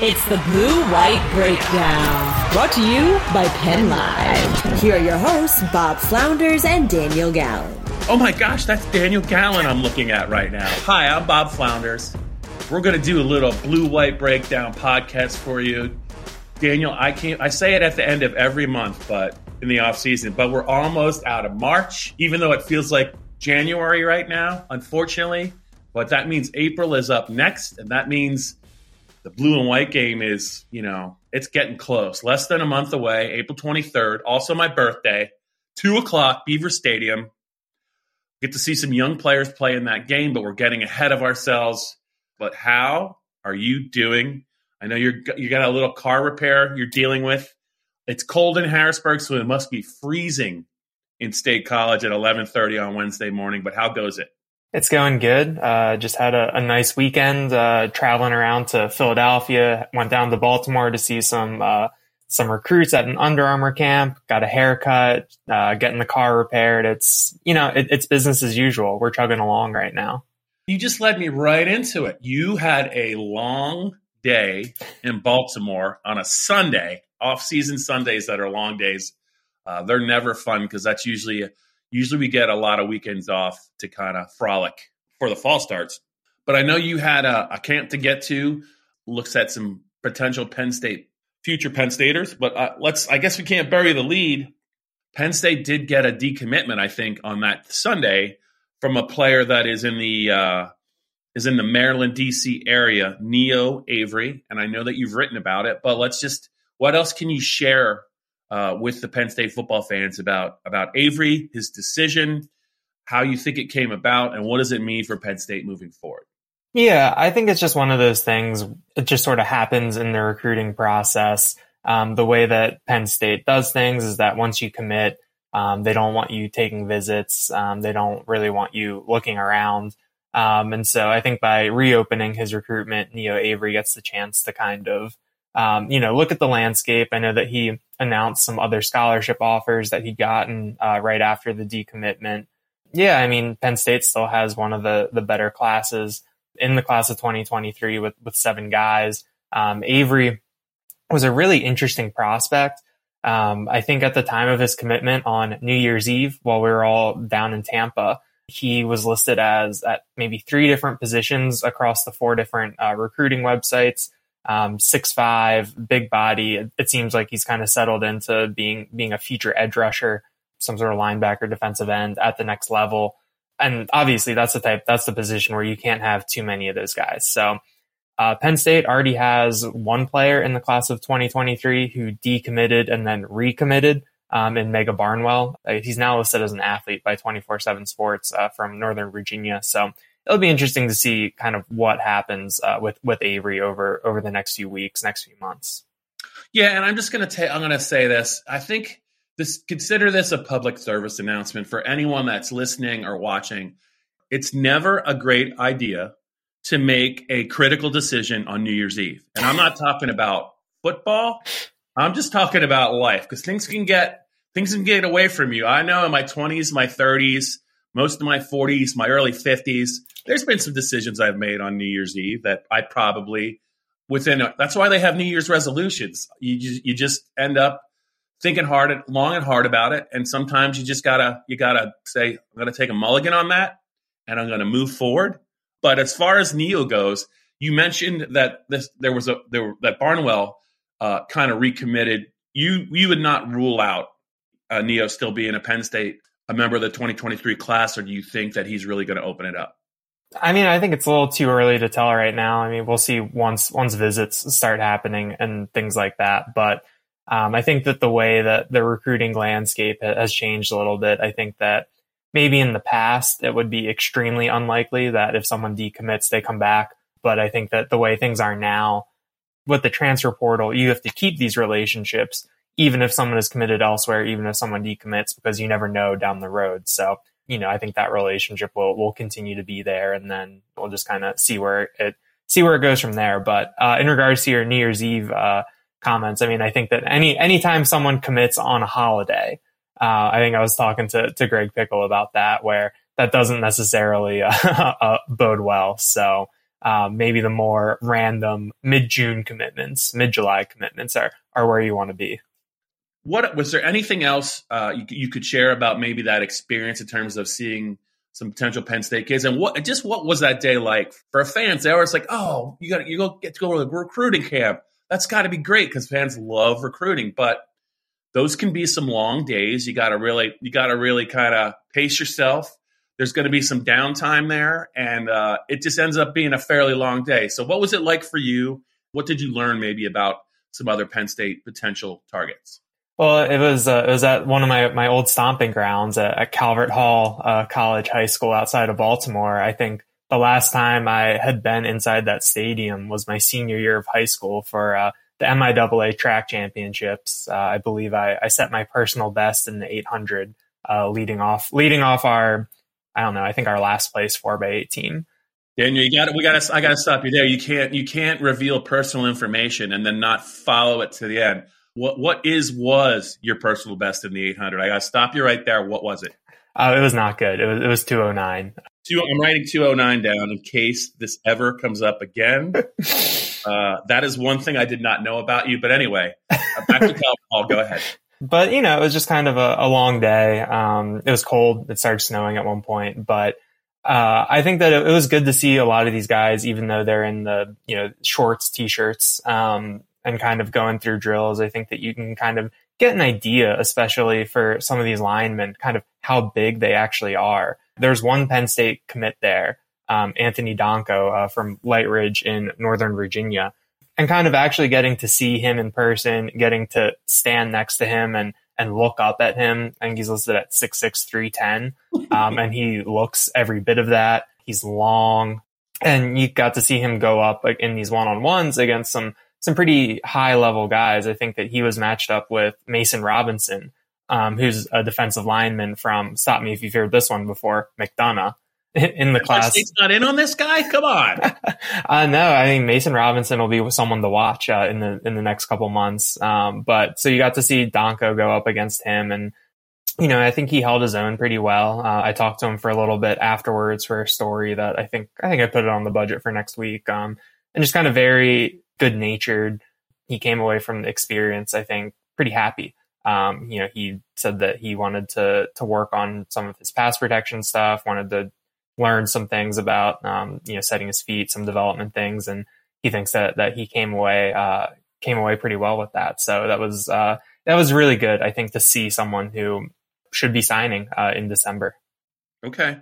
It's the Blue White Breakdown, brought to you by Penn Live. Here are your hosts, Bob Flounders and Daniel Gallen. Oh my gosh, that's Daniel Gallen I'm looking at right now. Hi, I'm Bob Flounders. We're going to do a little Blue White Breakdown podcast for you. Daniel, I can't I say it at the end of every month, but in the off season, but we're almost out of March, even though it feels like January right now, unfortunately. But that means April is up next, and that means the blue and white game is, you know, it's getting close. Less than a month away, April 23rd. Also, my birthday, 2 o'clock, Beaver Stadium. Get to see some young players play in that game, but we're getting ahead of ourselves. But how are you doing? I know you're you got a little car repair you're dealing with. It's cold in Harrisburg, so it must be freezing in State College at 11:30 on Wednesday morning. But how goes it? It's going good. Uh, just had a, a nice weekend uh, traveling around to Philadelphia. Went down to Baltimore to see some uh, some recruits at an Under Armour camp. Got a haircut. Uh, getting the car repaired. It's you know it, it's business as usual. We're chugging along right now. You just led me right into it. You had a long day in Baltimore on a Sunday, off-season Sundays that are long days. Uh, they're never fun because that's usually usually we get a lot of weekends off to kind of frolic for the fall starts. But I know you had a, a, camp to get to, looks at some potential Penn State future Penn Staters. But uh, let's, I guess we can't bury the lead. Penn State did get a decommitment, I think, on that Sunday from a player that is in the uh, is in the Maryland D.C. area, Neeo Avery, and I know that you've written about it. But let's just, what else can you share uh, with the Penn State football fans about about Avery, his decision, how you think it came about, and what does it mean for Penn State moving forward? Yeah, I think it's just one of those things. It just sort of happens in the recruiting process. Um, the way that Penn State does things is that once you commit, um, they don't want you taking visits. Um, they don't really want you looking around. Um, and so I think by reopening his recruitment, Neeo Avery gets the chance to kind of um, you know, look at the landscape. I know that he announced some other scholarship offers that he'd gotten uh, right after the decommitment. Yeah, I mean, Penn State still has one of the the better classes in the class of 2023 with with seven guys. Um, Avery was a really interesting prospect. Um, I think at the time of his commitment on New Year's Eve, while we were all down in Tampa, he was listed as at maybe three different positions across the four different uh, recruiting websites um, six five, big body. It, seems like he's kind of settled into being being a feature edge rusher, some sort of linebacker, defensive end at the next level. And obviously, that's the type, that's the position where you can't have too many of those guys. So, uh, Penn State already has one player in the class of 2023 who decommitted and then recommitted um, in Mega Barnwell. Uh, he's now listed as an athlete by 24 7 Sports uh, from Northern Virginia. So it'll be interesting to see kind of what happens uh, with with Avery over over the next few weeks, next few months. Yeah, and I'm just gonna ta- I'm gonna say this. I think this consider this a public service announcement for anyone that's listening or watching. It's never a great idea to make a critical decision on New Year's Eve, and I'm not talking about football. I'm just talking about life because things can get things can get away from you. I know in my 20s, my 30s, most of my 40s, my early 50s, there's been some decisions I've made on New Year's Eve that I probably within. A, that's why they have New Year's resolutions. You just, you just end up thinking hard, and long and hard about it, and sometimes you just gotta you gotta say I'm gonna take a mulligan on that, and I'm gonna move forward. But as far as Neeo goes, you mentioned that this there was a there that Barnwell uh, kind of recommitted. You you would not rule out uh, Neeo still being a Penn State a member of the 2023 class, or do you think that he's really going to open it up? I mean, I think it's a little too early to tell right now. I mean, we'll see once once visits start happening and things like that. But um, I think that the way that the recruiting landscape has changed a little bit. I think that maybe in the past it would be extremely unlikely that if someone decommits, they come back. But I think that the way things are now, with the transfer portal, you have to keep these relationships, even if someone is committed elsewhere, even if someone decommits, because you never know down the road. So, you know, I think that relationship will, will continue to be there and then we'll just kind of see where it, see where it goes from there. But, uh, in regards to your New Year's Eve, uh, comments, I mean, I think that any, anytime someone commits on a holiday, uh, I think I was talking to, to Greg Pickle about that, where that doesn't necessarily uh, bode well. So uh, maybe the more random mid June commitments, mid July commitments are are where you want to be. What was there anything else uh, you, you, could share about maybe that experience in terms of seeing some potential Penn State kids and what just what was that day like for fans? They were like, oh, you got you go get to go to the recruiting camp. That's got to be great because fans love recruiting, but those can be some long days. You got to really you got to really kind of pace yourself there's going to be some downtime there, and uh, it just ends up being a fairly long day. So, what was it like for you? What did you learn maybe about some other Penn State potential targets? Well, it was uh, it was at one of my my old stomping grounds at, at Calvert Hall uh, College High School outside of Baltimore. I think the last time I had been inside that stadium was my senior year of high school for uh, the MIAA track championships. Uh, I believe I, I set my personal best in the 800, uh, leading off leading off our I don't know. I think our last place four by eight team. Daniel, you got we got to I got to stop you there. You can't you can't reveal personal information and then not follow it to the end. What what is was your personal best in the 800? I got to stop you right there. What was it? Uh, it was not good. It was it was 209. Two, I'm writing 209 down in case this ever comes up again. uh, that is one thing I did not know about you. But anyway, back to Cal Paul. Go ahead but you know, it was just kind of a, a long day. Um, it was cold. It started snowing at one point, but uh, I think that it, it, was good to see a lot of these guys, even though they're in the you know shorts, t-shirts, um, and kind of going through drills. I think that you can kind of get an idea, especially for some of these linemen, kind of how big they actually are. There's one Penn State commit there, um, Anthony Donko uh, from Lightridge in Northern Virginia and kind of actually getting to see him in person, getting to stand next to him and and look up at him. I think he's listed at six six three ten, um, and he looks every bit of that. He's long, and you got to see him go up in these one on ones against some some pretty high level guys. I think that he was matched up with Mason Robinson, um, who's a defensive lineman from. Stop me if you've heard this one before, McDonogh in the class. State's not in on this guy. Come on. uh, no, I mean Mason Robinson will be someone to watch uh, in the in the next couple months. Um, but so you got to see Donko go up against him, and you know I think he held his own pretty well. Uh, I talked to him for a little bit afterwards for a story that I think I think I put it on the budget for next week. Um, and just kind of very good natured. He came away from the experience, I think, pretty happy. Um, you know, he said that he wanted to to work on some of his pass protection stuff, wanted to learn some things about um, you know setting his feet, some development things, and he thinks that that he came away uh, came away pretty well with that. So that was uh, that was really good. I think to see someone who should be signing uh, in December. Okay.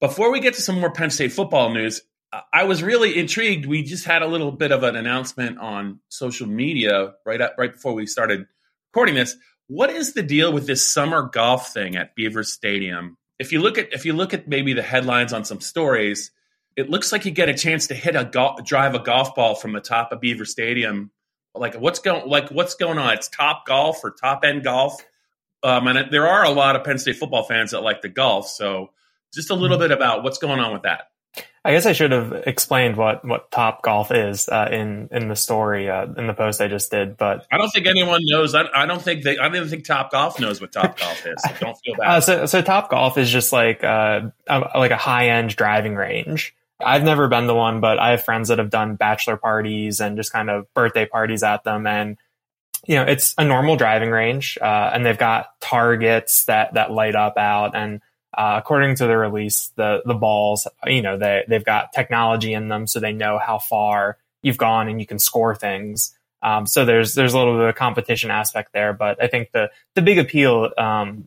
Before we get to some more Penn State football news, I was really intrigued. We just had a little bit of an announcement on social media right up, right before we started recording this. What is the deal with this summer golf thing at Beaver Stadium? if you look at if you look at maybe the headlines on some stories, it looks like you get a chance to hit a golf, drive a golf ball from the top of Beaver Stadium. Like what's going like what's going on? It's top golf or top end golf. Um, and there are a lot of Penn State football fans that like the golf. So just a little bit about what's going on with that. I guess I should have explained what, what Top Golf is uh, in in the story uh, in the post I just did, but I don't think anyone knows. I, I don't think they. I don't even think Top Golf knows what Top Golf is. So don't feel bad. Uh, so, so Top Golf is just like uh, a, like a high end driving range. I've never been to one, but I have friends that have done bachelor parties and just kind of birthday parties at them, and you know it's a normal driving range, uh, and they've got targets that that light up out and uh, according to the release, the the balls, you know, they they've got technology in them, so they know how far you've gone and you can score things. Um, so there's there's a little bit of a competition aspect there, but I think the the big appeal um,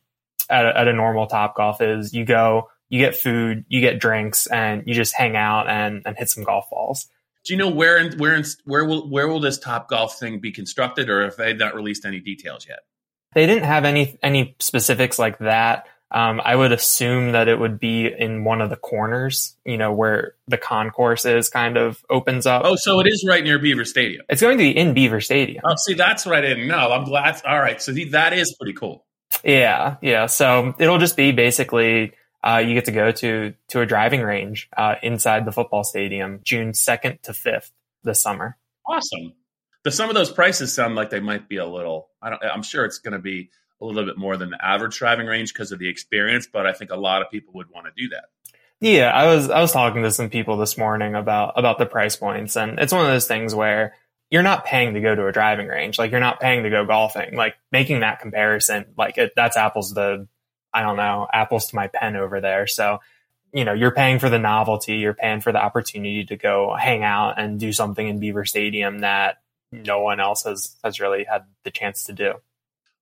at, a, at a normal Top Golf is you go, you get food, you get drinks, and you just hang out and and hit some golf balls. Do you know where and where where will where will this Top Golf thing be constructed, or if they've not released any details yet? They didn't have any any specifics like that. Um, I would assume that it would be in one of the corners, you know, where the concourse is kind of opens up. Oh, so it is right near Beaver Stadium. It's going to be in Beaver Stadium. Oh, see, that's what I didn't know. I'm glad. All right, so that is pretty cool. Yeah, yeah. So it'll just be basically uh, you get to go to to a driving range uh, inside the football stadium, June second to fifth this summer. Awesome. The, some of those prices sound like they might be a little. I don't, I'm sure it's going to be a little bit more than the average driving range because of the experience, but I think a lot of people would want to do that. Yeah, I was I was talking to some people this morning about about the price points, and it's one of those things where you're not paying to go to a driving range, like you're not paying to go golfing. Like making that comparison, like it, that's apples to I don't know apples to my pen over there. So you know you're paying for the novelty, you're paying for the opportunity to go hang out and do something in Beaver Stadium that no one else has has really had the chance to do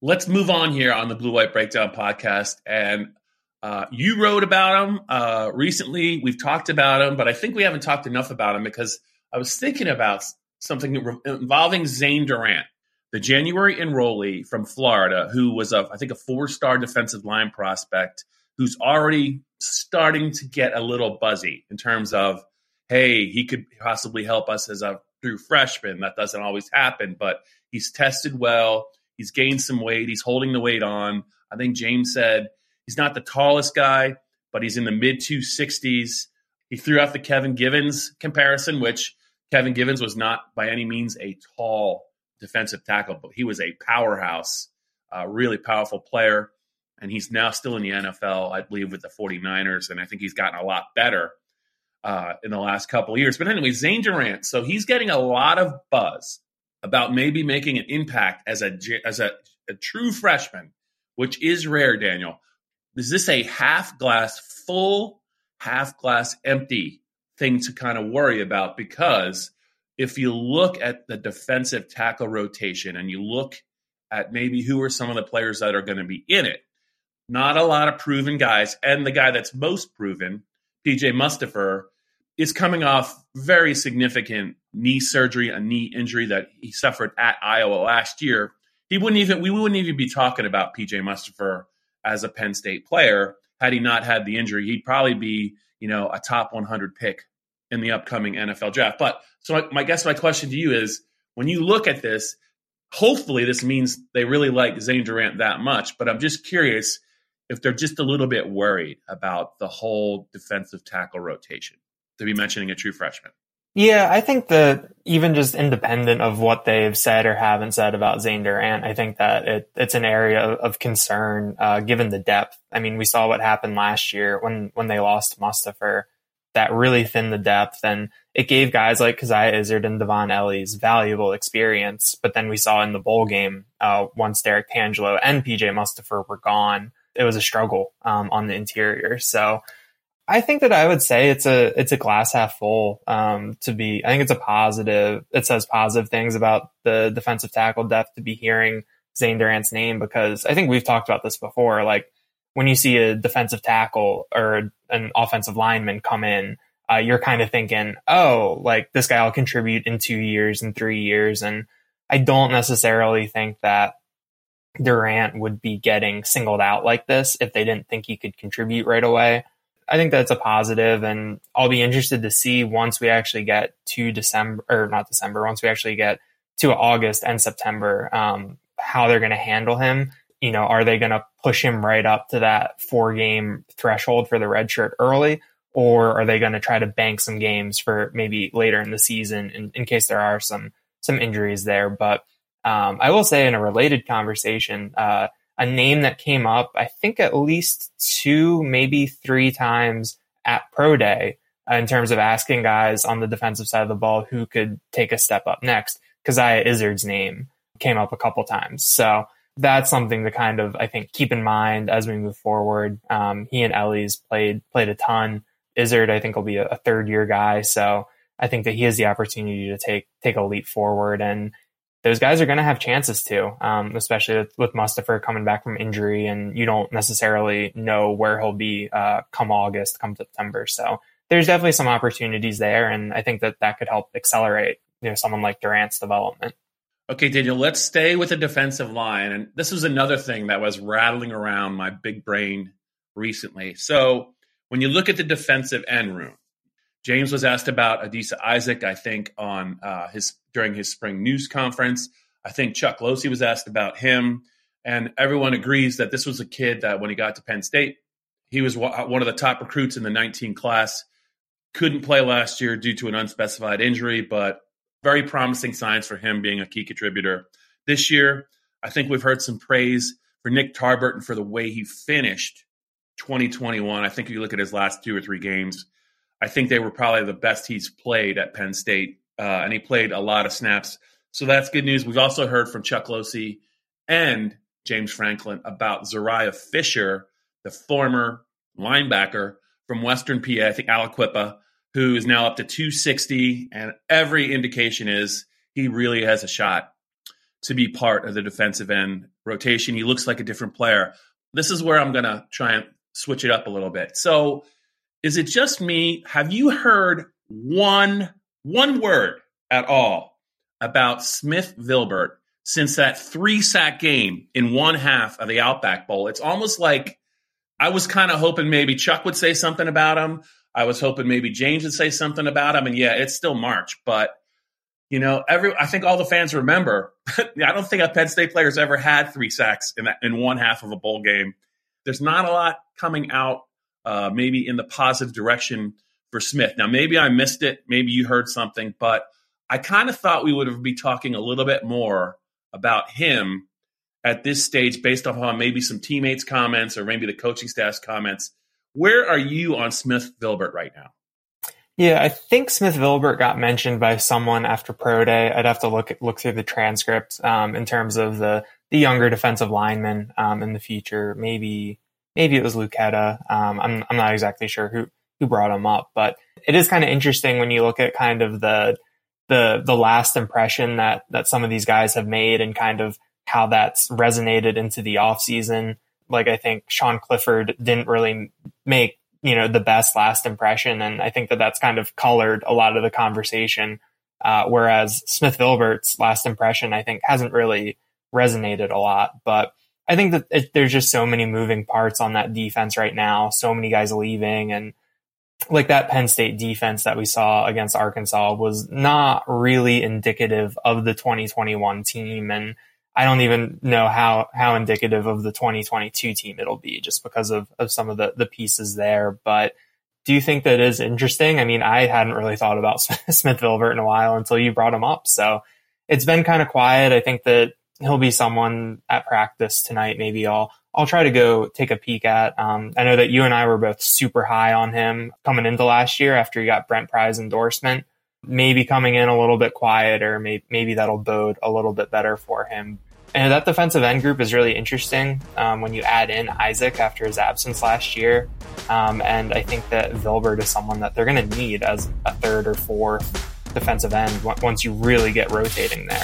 let's move on here on the Blue White Breakdown podcast. And uh, you wrote about him uh, recently. We've talked about him, but I think we haven't talked enough about him because I was thinking about something involving Zane Durant, the January enrollee from Florida, who was a I think a four star defensive line prospect who's already starting to get a little buzzy in terms of hey he could possibly help us as a true freshman. That doesn't always happen, but he's tested well He's gained some weight. He's holding the weight on. I think James said he's not the tallest guy, but he's in the mid 260s. He threw out the Kevin Givens comparison, which Kevin Givens was not by any means a tall defensive tackle, but he was a powerhouse, really powerful player. And he's now still in the NFL, I believe, with the 49ers. And I think he's gotten a lot better uh, in the last couple years. But anyway, Zane Durant. So he's getting a lot of buzz about maybe making an impact as a as a, a true freshman, which is rare, Daniel. Is this a half glass full, half glass empty thing to kind of worry about? Because if you look at the defensive tackle rotation and you look at maybe who are some of the players that are going to be in it, not a lot of proven guys. And the guy that's most proven, PJ Mustipher, is coming off very significant knee surgery, a knee injury that he suffered at Iowa last year. He wouldn't even we wouldn't even be talking about PJ Mustipher as a Penn State player had he not had the injury. He'd probably be you know a top 100 pick in the upcoming NFL draft. But so my, my guess my question to you is when you look at this, hopefully this means they really like Zane Durant that much. But I'm just curious if they're just a little bit worried about the whole defensive tackle rotation to be mentioning a true freshman. Yeah, I think that even just independent of what they've said or haven't said about Zane Durant, I think that it, it's an area of concern uh, given the depth. I mean, we saw what happened last year when when they lost Mustipher. That really thinned the depth, and it gave guys like Coziah Izzard and Dvon Ellies valuable experience. But then we saw in the bowl game, uh, once Derrick Tangelo and PJ Mustipher were gone, it was a struggle um, on the interior. So I think that I would say it's a it's a glass half full. Um, to be, I think it's a positive. It says positive things about the defensive tackle depth to be hearing Zane Durant's name because I think we've talked about this before. Like when you see a defensive tackle or an offensive lineman come in, uh, you're kind of thinking, oh, like this guy will contribute in two years and three years, and I don't necessarily think that Durant would be getting singled out like this if they didn't think he could contribute right away. I think that's a positive, and I'll be interested to see once we actually get to December or not December. Once we actually get to August and September, um, how they're going to handle him. You know, are they going to push him right up to that four game threshold for the red shirt early, or are they going to try to bank some games for maybe later in the season in, in case there are some some injuries there? But um, I will say in a related conversation, uh, a name that came up, I think at least two, maybe three times at Pro Day uh, in terms of asking guys on the defensive side of the ball who could take a step up next. Coziah Izzard's name came up a couple times. So that's something to kind of, I think, keep in mind as we move forward. Um, he and Ellies played, played a ton. Izzard, I think, will be a, a third year guy. So I think that he has the opportunity to take, take a leap forward. And those guys are going to have chances too, um, especially with, with Mustipher coming back from injury, and you don't necessarily know where he'll be uh, come August, come September. So there's definitely some opportunities there, and I think that that could help accelerate you know someone like Durant's development. Okay, Daniel, let's stay with the defensive line, and this was another thing that was rattling around my big brain recently. So when you look at the defensive end room, James was asked about Adisa Isaac, I think, on uh, his during his spring news conference. I think Chuck Losey was asked about him, and everyone agrees that this was a kid that when he got to Penn State, he was one of the top recruits in the 19 class. Couldn't play last year due to an unspecified injury, but very promising signs for him being a key contributor this year. I think we've heard some praise for Nick Tarburton and for the way he finished 2021. I think if you look at his last two or three games, I think they were probably the best he's played at Penn State, uh, and he played a lot of snaps. So that's good news. We've also heard from Chuck Losey and James Franklin about Zuriah Fisher, the former linebacker from Western PA, I think Aliquippa, who is now up to 260, and every indication is he really has a shot to be part of the defensive end rotation. He looks like a different player. This is where I'm going to try and switch it up a little bit. So, is it just me? Have you heard one one word at all about Smith Vilbert since that three sack game in one half of the Outback Bowl? It's almost like I was kind of hoping maybe Chuck would say something about him. I was hoping maybe James would say something about him. And yeah, it's still March, but you know, every I think all the fans remember. I don't think a Penn State player's ever had three sacks in that, in one half of a bowl game. There's not a lot coming out, uh, maybe in the positive direction for Smith. Now, maybe I missed it. Maybe you heard something, but I kind of thought we would be talking a little bit more about him at this stage, based off on maybe some teammates' comments or maybe the coaching staff's comments. Where are you on Smith Vilbert right now? Yeah, I think Smith Vilbert got mentioned by someone after pro day. I'd have to look look through the transcript um, in terms of the the younger defensive lineman um, in the future. Maybe maybe it was Luketa. Um, I'm I'm not exactly sure who who brought him up, but it is kind of interesting when you look at kind of the the the last impression that that some of these guys have made and kind of how that's resonated into the offseason. Like I think Sean Clifford didn't really make you know, the best last impression. And I think that that's kind of colored a lot of the conversation. Uh, whereas Smith Vilbert's last impression, I think hasn't really resonated a lot, but I think that it, there's just so many moving parts on that defense right now. So many guys leaving and like that Penn State defense that we saw against Arkansas was not really indicative of the 2021 team. And I don't even know how how indicative of the 2022 team it'll be just because of, of some of the, the pieces there. But do you think that is interesting? I mean, I hadn't really thought about Smith Vilbert in a while until you brought him up. So it's been kind of quiet. I think that he'll be someone at practice tonight. Maybe I'll I'll try to go take a peek at. Um, I know that you and I were both super high on him coming into last year after he got Brent Pry's endorsement. Maybe coming in a little bit quieter, maybe, maybe that'll bode a little bit better for him. And that defensive end group is really interesting um, when you add in Isaac after his absence last year. Um, and I think that Vilbert is someone that they're going to need as a third or fourth defensive end once you really get rotating there.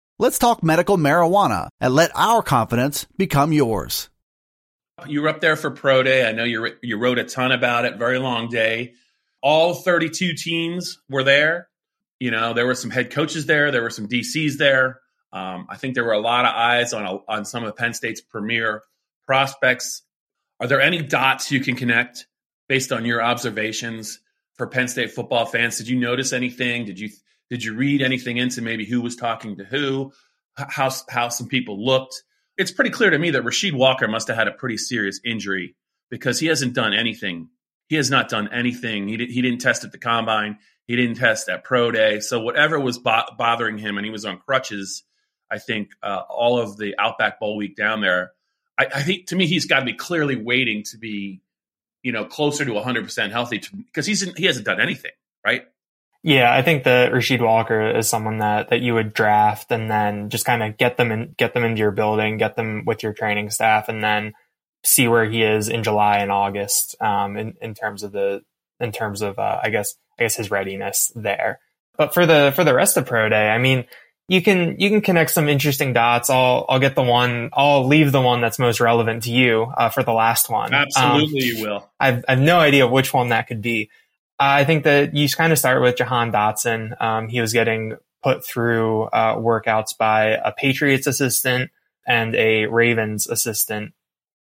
Let's talk medical marijuana and let our confidence become yours. You were up there for Pro Day. I know you, you wrote a ton about it. Very long day. All 32 teams were there. You know, there were some head coaches there, there were some DCs there. Um, I think there were a lot of eyes on a, on some of Penn State's premier prospects. Are there any dots you can connect based on your observations for Penn State football fans? Did you notice anything? Did you did you read anything into maybe who was talking to who? How how some people looked? It's pretty clear to me that Rasheed Walker must have had a pretty serious injury because he hasn't done anything. He has not done anything. He, did, he didn't test at the combine. He didn't test at pro day. So whatever was bo- bothering him, and he was on crutches. I think uh, all of the Outback Bowl week down there. I, I think to me he's got to be clearly waiting to be, you know, closer to 100 percent healthy because he's he hasn't done anything right. Yeah, I think that Rasheed Walker is someone that that you would draft and then just kind of get them and get them into your building, get them with your training staff, and then see where he is in July and August um, in in terms of the in terms of uh, I guess I guess his readiness there. But for the for the rest of pro day, I mean, you can you can connect some interesting dots. I'll I'll get the one. I'll leave the one that's most relevant to you uh, for the last one. Absolutely, um, you will. I've I've no idea which one that could be. I think that you kind of start with Jahan Dotson. Um, he was getting put through uh, workouts by a Patriots assistant and a Ravens assistant.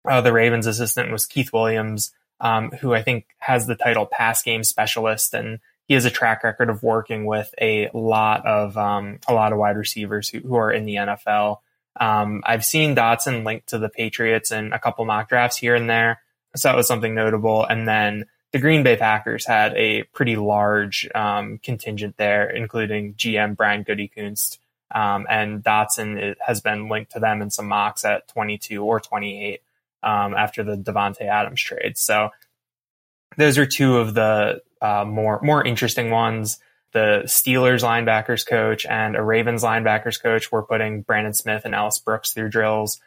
Uh, the Ravens assistant was Keith Williams, um, who I think has the title pass game specialist, and he has a track record of working with a lot of um, a lot of wide receivers who, who are in the NFL. Um, I've seen Dotson linked to the Patriots in a couple mock drafts here and there, so that was something notable. And then the Green Bay Packers had a pretty large um, contingent there, including GM Brian Gutekunst, um, and Dotson has been linked to them in some mocks at 22 or 28 um, after the Davante Adams trade. So those are two of the uh, more more interesting ones. The Steelers linebackers coach and a Ravens linebackers coach were putting Brandon Smith and Ellis Brooks through drills.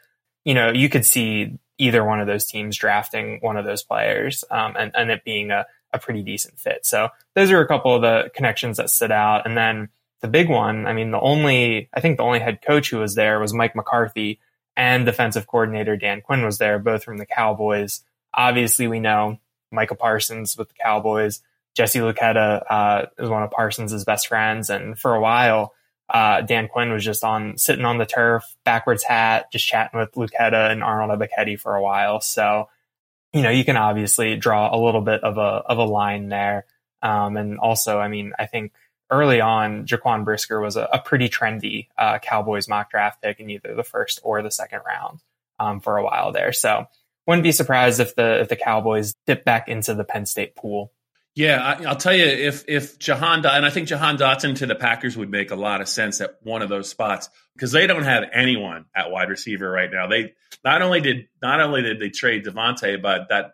You know, you could see either one of those teams drafting one of those players um, and, and it being a, a pretty decent fit. So those are a couple of the connections that stood out. And then the big one, I mean, the only, I think the only head coach who was there was Mike McCarthy and defensive coordinator Dan Quinn was there, both from the Cowboys. Obviously, we know Micah Parsons with the Cowboys. Jesse Luketa uh, is one of Parsons' best friends, and for a while, uh, Dan Quinn was just on sitting on the turf, backwards hat, just chatting with Luketa and Arnold Ebiketie for a while. So, you know, you can obviously draw a little bit of a of a line there. Um, and also, I mean, I think early on, Jaquan Brisker was a, a pretty trendy uh, Cowboys mock draft pick in either the first or the second round um, for a while there. So, wouldn't be surprised if the if the Cowboys dip back into the Penn State pool. Yeah, I, will tell you if if Jahan and I think Jahan Dotson to the Packers would make a lot of sense at one of those spots because they don't have anyone at wide receiver right now. They not only did not only did they trade Davante, but that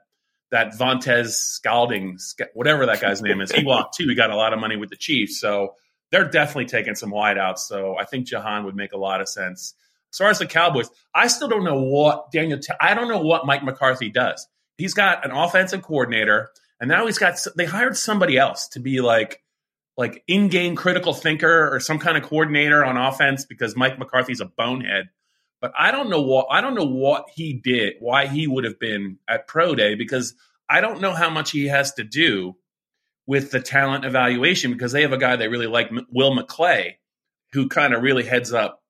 that Vontez Scalding, whatever that guy's name is, he walked too. He got a lot of money with the Chiefs, so they're definitely taking some wideouts. So I think Jahan would make a lot of sense. As far as the Cowboys, I still don't know what Daniel. I don't know what Mike McCarthy does. He's got an offensive coordinator, and now he's got. They hired somebody else to be like, like in-game critical thinker or some kind of coordinator on offense because Mike McCarthy's a bonehead. But I don't know what I don't know what he did, why he would have been at pro day because I don't know how much he has to do with the talent evaluation because they have a guy they really like, Will McClay, who kind of really heads up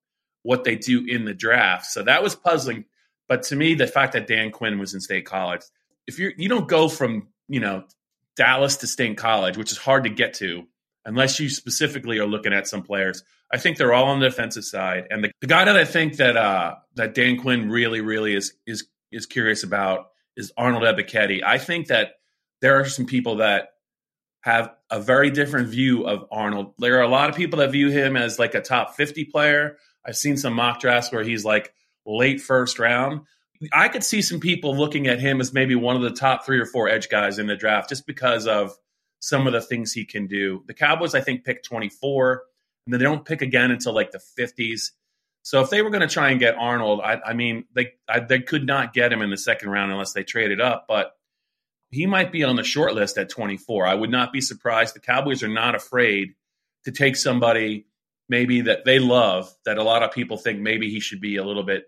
what they do in the draft. So that was puzzling. But to me, the fact that Dan Quinn was in State College, if you're you don't go from you know Dallas to State College, which is hard to get to unless you specifically are looking at some players. I think they're all on the defensive side, and the, the guy that I think that uh, that Dan Quinn really really is is is curious about is Arnold Ebiketie. I think that there are some people that have a very different view of Arnold. There are a lot of people that view him as like a top 50 player. I've seen some mock drafts where he's like late first round. I could see some people looking at him as maybe one of the top three or four edge guys in the draft just because of some of the things he can do. The Cowboys, I think, pick 24, and then they don't pick again until like the 50s. So if they were going to try and get Arnold, I, I mean, they I, they could not get him in the second round unless they traded up. But he might be on the short list at 24. I would not be surprised. The Cowboys are not afraid to take somebody maybe that they love that a lot of people think maybe he should be a little bit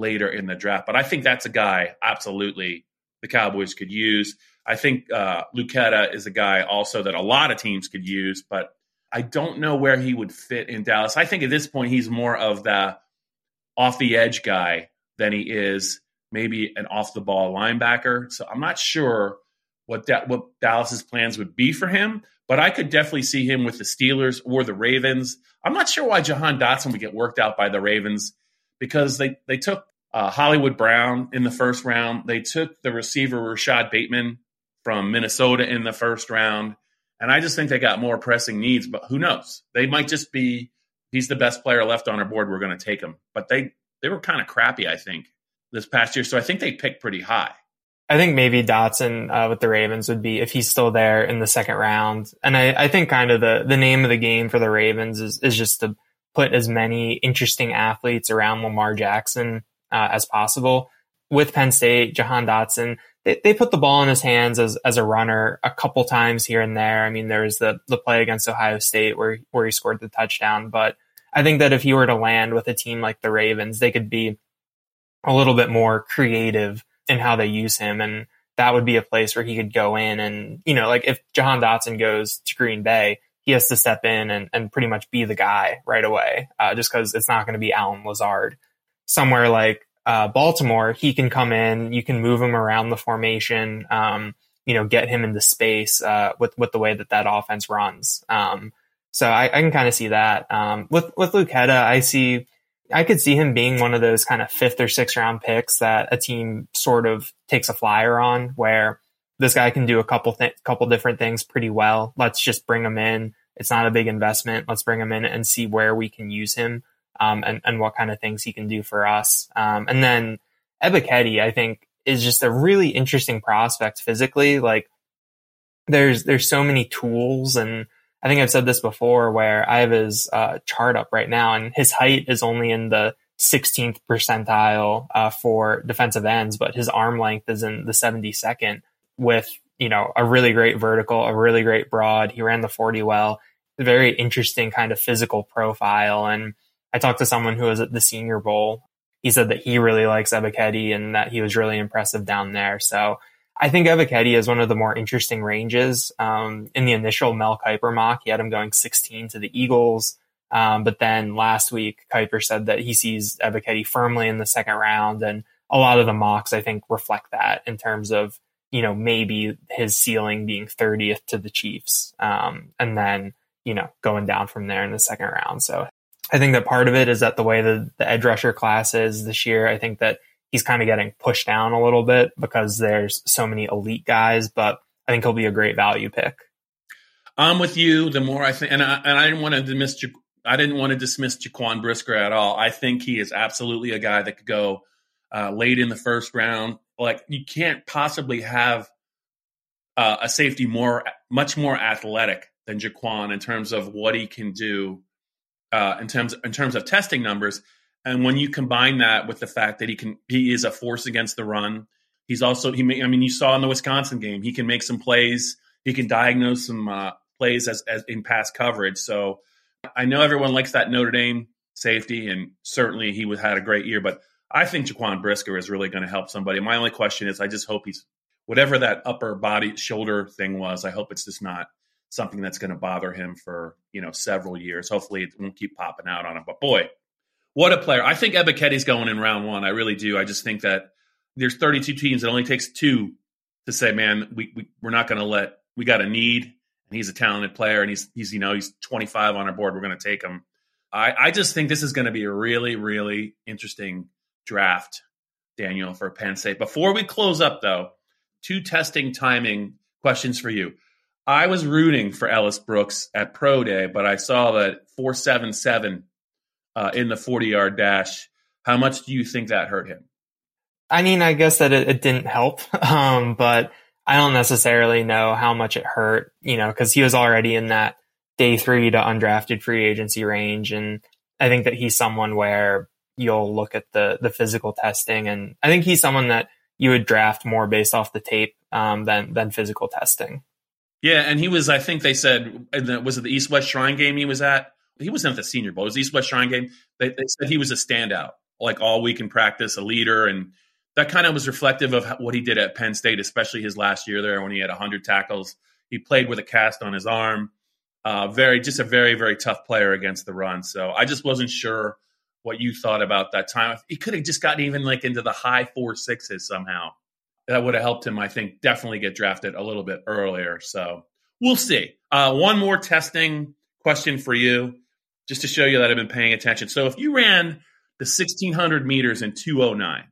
later in the draft. But I think that's a guy absolutely the Cowboys could use. I think uh, Luketa is a guy also that a lot of teams could use, but I don't know where he would fit in Dallas. I think at this point he's more of the off the edge guy than he is maybe an off the ball linebacker. So I'm not sure what that what Dallas's plans would be for him, but I could definitely see him with the Steelers or the Ravens. I'm not sure why Jahan Dotson would get worked out by the Ravens because they they took uh, Hollywood Brown in the first round. They took the receiver Rashod Bateman from Minnesota in the first round, and I just think they got more pressing needs. But who knows? They might just be he's the best player left on our board. We're going to take him. But they they were kind of crappy, I think, this past year. So I think they picked pretty high. I think maybe Dotson uh, with the Ravens would be if he's still there in the second round. And I, I think kind of the, the name of the game for the Ravens is, is just to put as many interesting athletes around Lamar Jackson uh, as possible. with Penn State, Jahan Dotson, they, they put the ball in his hands as, as a runner a couple times here and there. I mean, there's the, the play against Ohio State where, where he scored the touchdown. But I think that if he were to land with a team like the Ravens, they could be a little bit more creative in how they use him. And that would be a place where he could go in and, you know, like if Jahan Dotson goes to Green Bay, he has to step in and, and pretty much be the guy right away, uh, just because it's not going to be Allen Lazard. Somewhere like uh, Baltimore, he can come in, you can move him around the formation, um, you know, get him into space uh, with with the way that that offense runs. Um, so I, I can kind of see that. Um, with with Luketa, I see, I could see him being one of those kind of fifth or sixth round picks that a team sort of takes a flyer on, where this guy can do a couple th- couple different things pretty well. Let's just bring him in. It's not a big investment. Let's bring him in and see where we can use him um, and, and what kind of things he can do for us. Um, and then Ebiketie, I think, is just a really interesting prospect physically. Like there's there's so many tools, and I think I've said this before, where I have his uh, chart up right now, and his height is only in the 16th percentile uh, for defensive ends, but his arm length is in the 72nd with you know a really great vertical, a really great broad. He ran the 40 well. Very interesting kind of physical profile and I talked to someone who was at the Senior Bowl. He said that he really likes Ebiketie and that he was really impressive down there. So I think Ebiketie is one of the more interesting ranges. Um, in the initial Mel Kiper mock, he had him going 16 to the Eagles. Um, but then last week, Kiper said that he sees Ebiketie firmly in the second round. And a lot of the mocks, I think, reflect that in terms of, you know, maybe his ceiling being 30th to the Chiefs. Um, and then, you know, going down from there in the second round. So I think that part of it is that the way the, the edge rusher class is this year, I think that he's kind of getting pushed down a little bit because there's so many elite guys, but I think he'll be a great value pick. I'm with you. The more I think, and I, and I didn't want to dismiss, I didn't want to dismiss Jaquan Brisker at all. I think he is absolutely a guy that could go uh, late in the first round. Like you can't possibly have uh, a safety more, much more athletic than Jaquan in terms of what he can do uh, in terms in terms of testing numbers. And when you combine that with the fact that he can, he is a force against the run. He's also he. May, I mean, you saw in the Wisconsin game, he can make some plays. He can diagnose some uh, plays as, as in pass coverage. So I know everyone likes that Notre Dame safety, and certainly he was had a great year. But I think Jaquan Brisker is really going to help somebody. My only question is, I just hope he's whatever that upper body shoulder thing was. I hope it's just not something that's going to bother him for you know several years. Hopefully, it won't keep popping out on him. But boy, what a player! I think Ebiketie's going in round one. I really do. I just think that there's 32 teams. It only takes two to say, man, we, we we're not going to let. We got a need, and he's a talented player, and he's he's you know he's 25 on our board. We're going to take him. I I just think this is going to be a really really interesting draft, Daniel, for Penn State. Before we close up, though, two testing timing questions for you. I was rooting for Ellis Brooks at Pro Day, but I saw that 477 uh, in the 40 yard dash. How much do you think that hurt him? I mean, I guess that it, it didn't help, um, but I don't necessarily know how much it hurt, you know, because he was already in that day three to undrafted free agency range. And I think that he's someone where you'll look at the, the physical testing. And I think he's someone that you would draft more based off the tape um, than, than physical testing. Yeah, and he was. I think they said was it the East West Shrine game he was at. He wasn't at the Senior Bowl. It was the East West Shrine game. They, they said he was a standout, like all week in practice, a leader, and that kind of was reflective of what he did at Penn State, especially his last year there when he had 100 tackles. He played with a cast on his arm. Uh, very, just a very, very tough player against the run. So I just wasn't sure what you thought about that time. He could have just gotten even like into the high four sixes somehow that would have helped him, I think, definitely get drafted a little bit earlier. So we'll see. Uh, one more testing question for you, just to show you that I've been paying attention. So if you ran the 1600 meters in 209,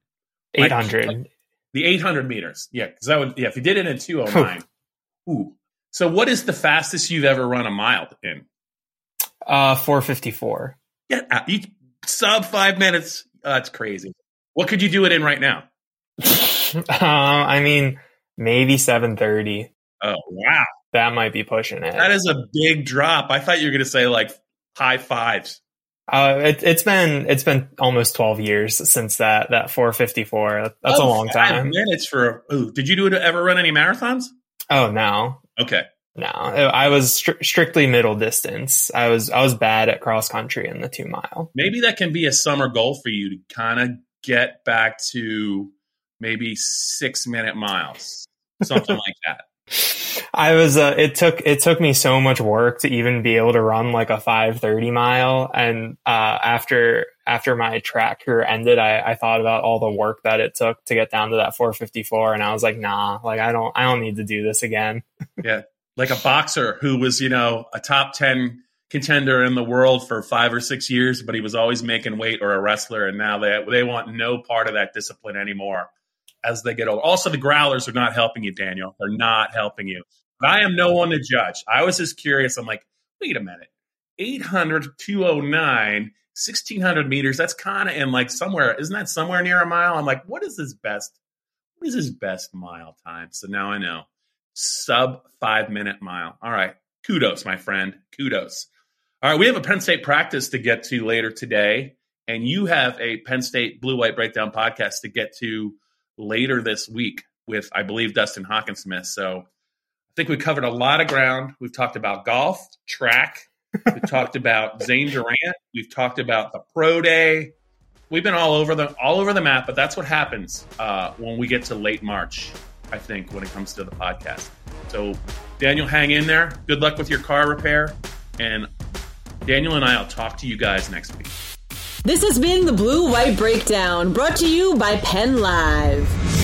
800, like, the 800 meters, yeah, because that would, yeah, if you did it in 209, ooh. So what is the fastest you've ever run a mile in? Uh, 454. Yeah, uh, sub five minutes. Uh, that's crazy. What could you do it in right now? Uh, I mean, maybe 730. Oh, wow. That might be pushing it. That is a big drop. I thought you were going to say like high fives. Uh, it, has been it's been almost twelve years since that that 454. That's oh, a long time. Minutes for. Ooh, did you do ever run any marathons? Oh no. Okay. No, I was stri- strictly middle distance. I was I was bad at cross country in the two mile. Maybe that can be a summer goal for you to kind of get back to maybe six minute miles, something like that. I was. Uh, it took it took me so much work to even be able to run like a five thirty mile, and uh, after after my track career ended, I, I thought about all the work that it took to get down to that four fifty four, and I was like, nah, like I don't I don't need to do this again. yeah, like a boxer who was you know a top ten contender in the world for five or six years, but he was always making weight, or a wrestler, and now they they want no part of that discipline anymore as they get older. Also, the growlers are not helping you, Daniel. They're not helping you. But I am no one to judge. I was just curious. I'm like, wait a minute. 800, 209, 1600 meters. That's kind of in like somewhere. Isn't that somewhere near a mile? I'm like, what is his best? What is his best mile time? So now I know. Sub five minute mile. All right. Kudos, my friend. Kudos. All right. We have a Penn State practice to get to later today. And you have a Penn State Blue White Breakdown podcast to get to later this week with, I believe, Dustin Hockensmith. So I think we covered a lot of ground. We've talked about golf, track. We've talked about Zane Durant. We've talked about the pro day. We've been all over the all over the map, but that's what happens uh, when we get to late March. I think when it comes to the podcast. So Daniel, hang in there. Good luck with your car repair, and Daniel and I will talk to you guys next week. This has been the Blue White Breakdown, brought to you by Penn Live.